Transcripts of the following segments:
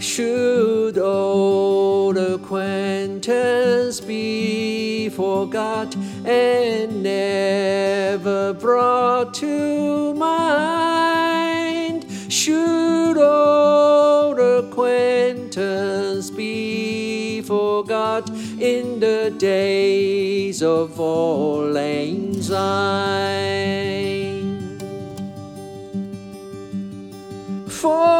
Should old acquaintance be forgot and never brought to mind? Should old acquaintance be forgot in the days of lang syne? For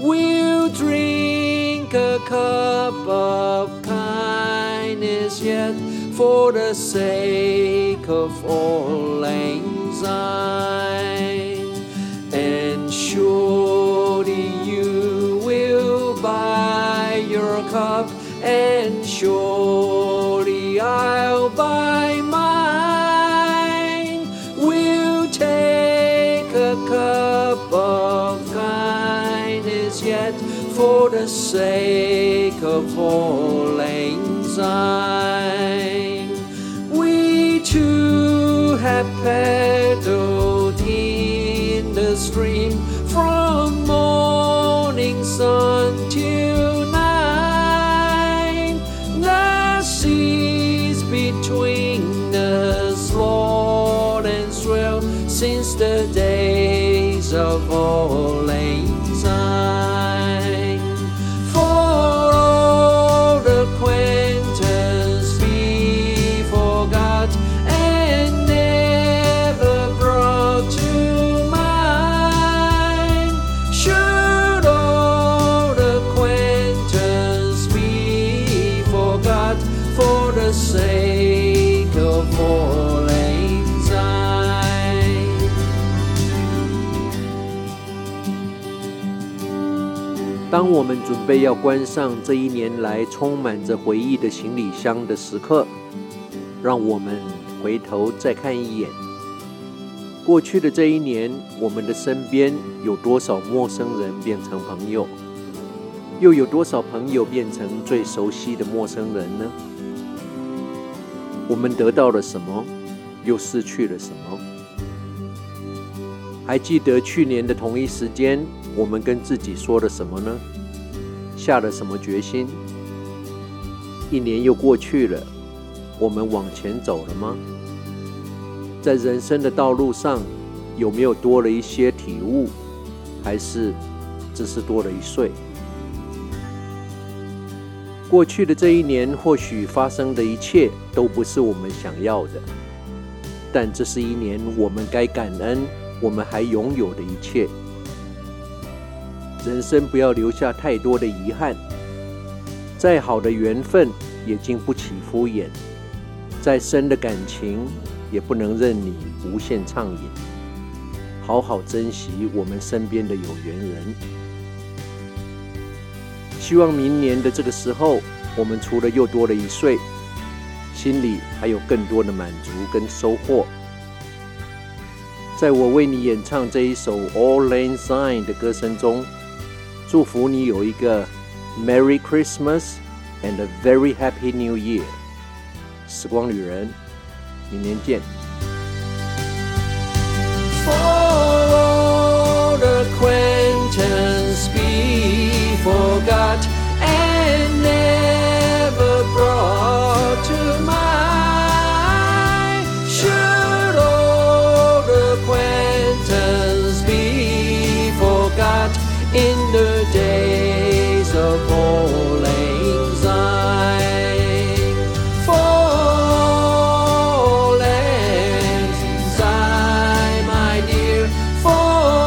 we'll drink a cup of kindness yet for the sake of lang syne. And surely you will buy your cup, and surely yet for the sake of lang syne. We too have paddled in the stream from morning sun till night. The seas between us roar and swell since the days of auld lang 当我们准备要关上这一年来充满着回忆的行李箱的时刻，让我们回头再看一眼过去的这一年，我们的身边有多少陌生人变成朋友，又有多少朋友变成最熟悉的陌生人呢？我们得到了什么，又失去了什么？还记得去年的同一时间，我们跟自己说了什么呢？下了什么决心？一年又过去了，我们往前走了吗？在人生的道路上，有没有多了一些体悟，还是只是多了一岁？过去的这一年，或许发生的一切都不是我们想要的，但这是一年我们该感恩，我们还拥有的一切。人生不要留下太多的遗憾，再好的缘分也经不起敷衍，再深的感情也不能任你无限畅饮。好好珍惜我们身边的有缘人。希望明年的这个时候，我们除了又多了一岁，心里还有更多的满足跟收获。在我为你演唱这一首《Auld Lang Syne》的歌声中，祝福你有一个 Merry Christmas and a very Happy New Year。时光旅人，明年见。Forward acquaintance be forgot. in the days of falling Zion. Falling Zion, my dear, falling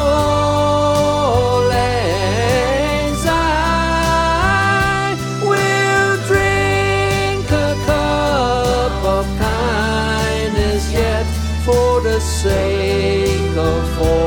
Zion. We'll drink a cup of kindness yet for the sake of falling.